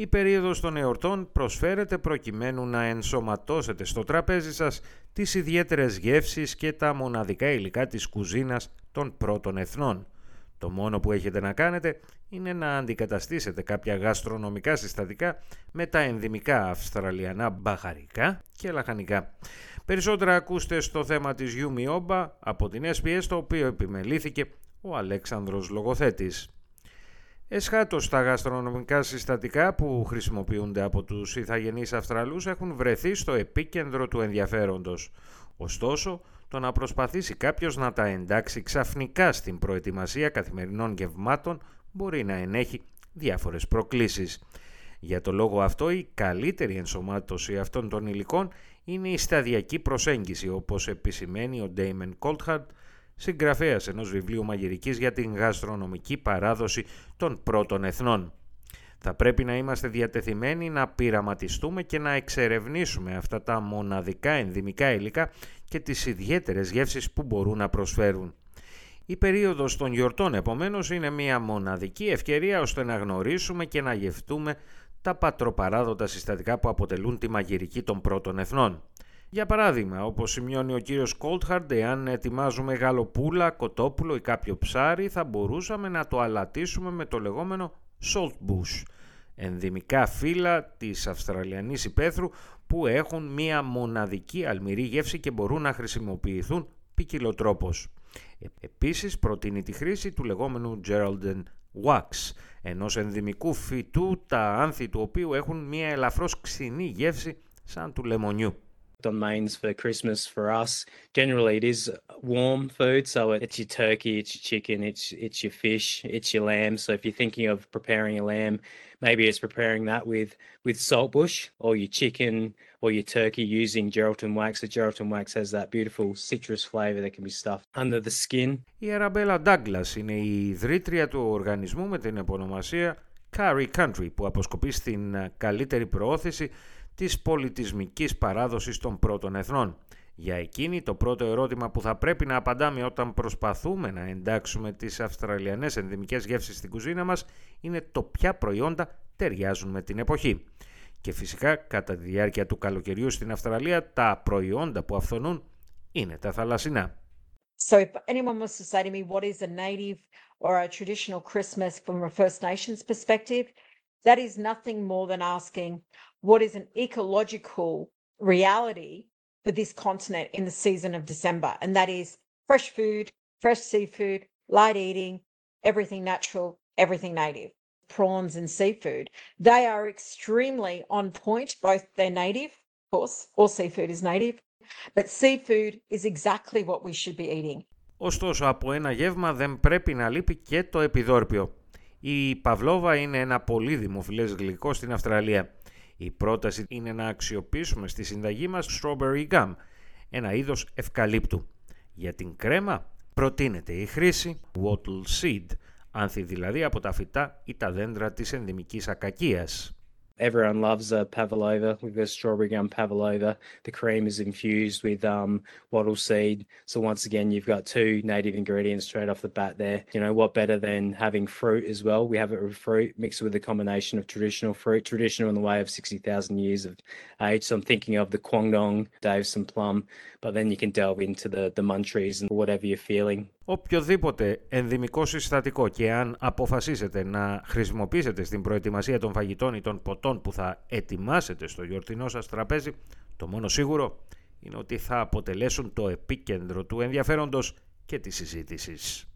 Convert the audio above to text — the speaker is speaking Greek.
Η περίοδος των εορτών προσφέρεται προκειμένου να ενσωματώσετε στο τραπέζι σας τις ιδιαίτερες γεύσεις και τα μοναδικά υλικά της κουζίνας των πρώτων εθνών. Το μόνο που έχετε να κάνετε είναι να αντικαταστήσετε κάποια γαστρονομικά συστατικά με τα ενδυμικά αυστραλιανά μπαχαρικά και λαχανικά. Περισσότερα ακούστε στο θέμα της Γιούμι Όμπα από την SPS το οποίο επιμελήθηκε ο Αλέξανδρος Λογοθέτης. Εσχάτως τα γαστρονομικά συστατικά που χρησιμοποιούνται από τους ηθαγενείς Αυστραλούς έχουν βρεθεί στο επίκεντρο του ενδιαφέροντος. Ωστόσο, το να προσπαθήσει κάποιος να τα εντάξει ξαφνικά στην προετοιμασία καθημερινών γευμάτων μπορεί να ενέχει διάφορες προκλήσεις. Για το λόγο αυτό η καλύτερη ενσωμάτωση αυτών των υλικών είναι η σταδιακή προσέγγιση όπως επισημαίνει ο Ντέιμεν Κόλτχαρντ συγγραφέας ενός βιβλίου μαγειρικής για την γαστρονομική παράδοση των πρώτων εθνών. Θα πρέπει να είμαστε διατεθειμένοι να πειραματιστούμε και να εξερευνήσουμε αυτά τα μοναδικά ενδυμικά υλικά και τις ιδιαίτερες γεύσεις που μπορούν να προσφέρουν. Η περίοδος των γιορτών επομένως είναι μια μοναδική ευκαιρία ώστε να γνωρίσουμε και να γευτούμε τα πατροπαράδοτα συστατικά που αποτελούν τη μαγειρική των πρώτων εθνών. Για παράδειγμα, όπως σημειώνει ο κύριος Κόλτχαρντ, εάν ετοιμάζουμε γαλοπούλα, κοτόπουλο ή κάποιο ψάρι, θα μπορούσαμε να το αλατίσουμε με το λεγόμενο salt bush, ενδυμικά φύλλα της Αυστραλιανής υπαίθρου που έχουν μία μοναδική αλμυρή γεύση και μπορούν να χρησιμοποιηθούν ποικιλοτρόπως. Ε, επίσης προτείνει τη χρήση του λεγόμενου Geraldine Wax, ενός ενδυμικού φυτού τα άνθη του οποίου έχουν μία ελαφρώς ξινή γεύση σαν του λεμονιού. on mains for Christmas for us. Generally, it is warm food, so it's your turkey, it's your chicken, it's it's your fish, it's your lamb. So if you're thinking of preparing a lamb, maybe it's preparing that with with saltbush or your chicken or your turkey using gelatin wax. The gelatin wax has that beautiful citrus flavor that can be stuffed under the skin. Η Αραμπέλα Douglas είναι η ιδρύτρια του οργανισμού με την επωνομασία Curry Country που αποσκοπεί στην καλύτερη προώθηση της πολιτισμικής παράδοσης των πρώτων εθνών. Για εκείνη το πρώτο ερώτημα που θα πρέπει να απαντάμε όταν προσπαθούμε να εντάξουμε τις αυστραλιανές ενδυμικές γεύσεις στην κουζίνα μας είναι το ποια προϊόντα ταιριάζουν με την εποχή. Και φυσικά κατά τη διάρκεια του καλοκαιριού στην Αυστραλία τα προϊόντα που αυθονούν είναι τα θαλασσινά. So if anyone wants to say to me what is a native or a traditional Christmas from a First Nations perspective, that is nothing more than asking what is an ecological reality for this continent in the season of December. And that is fresh food, fresh seafood, light eating, everything natural, everything native. Prawns and seafood, they are extremely on point. Both they're native, of course, all seafood is native, but seafood is exactly what we should be eating. Ωστόσο, από ένα γεύμα δεν πρέπει να λείπει και το επιδόρπιο. Η παυλόβα είναι ένα πολύ δημοφιλές γλυκό στην Αυστραλία. Η πρόταση είναι να αξιοποιήσουμε στη συνταγή μας strawberry gum, ένα είδος ευκαλύπτου. Για την κρέμα προτείνεται η χρήση wattle seed, άνθη δηλαδή από τα φυτά ή τα δέντρα της ενδυμικής ακακίας. Everyone loves a pavlova. We've got strawberry gum pavlova. The cream is infused with um, wattle seed. So once again, you've got two native ingredients straight off the bat there. You know, what better than having fruit as well? We have it with fruit mixed with a combination of traditional fruit, traditional in the way of 60,000 years of age. So I'm thinking of the Kwangdong, Davison plum, but then you can delve into the, the munchies and whatever you're feeling. Οποιοδήποτε ενδυμικό συστατικό και αν αποφασίσετε να χρησιμοποιήσετε στην προετοιμασία των φαγητών ή των ποτών που θα ετοιμάσετε στο γιορτινό σας τραπέζι, το μόνο σίγουρο είναι ότι θα αποτελέσουν το επίκεντρο του ενδιαφέροντος και της συζήτησης.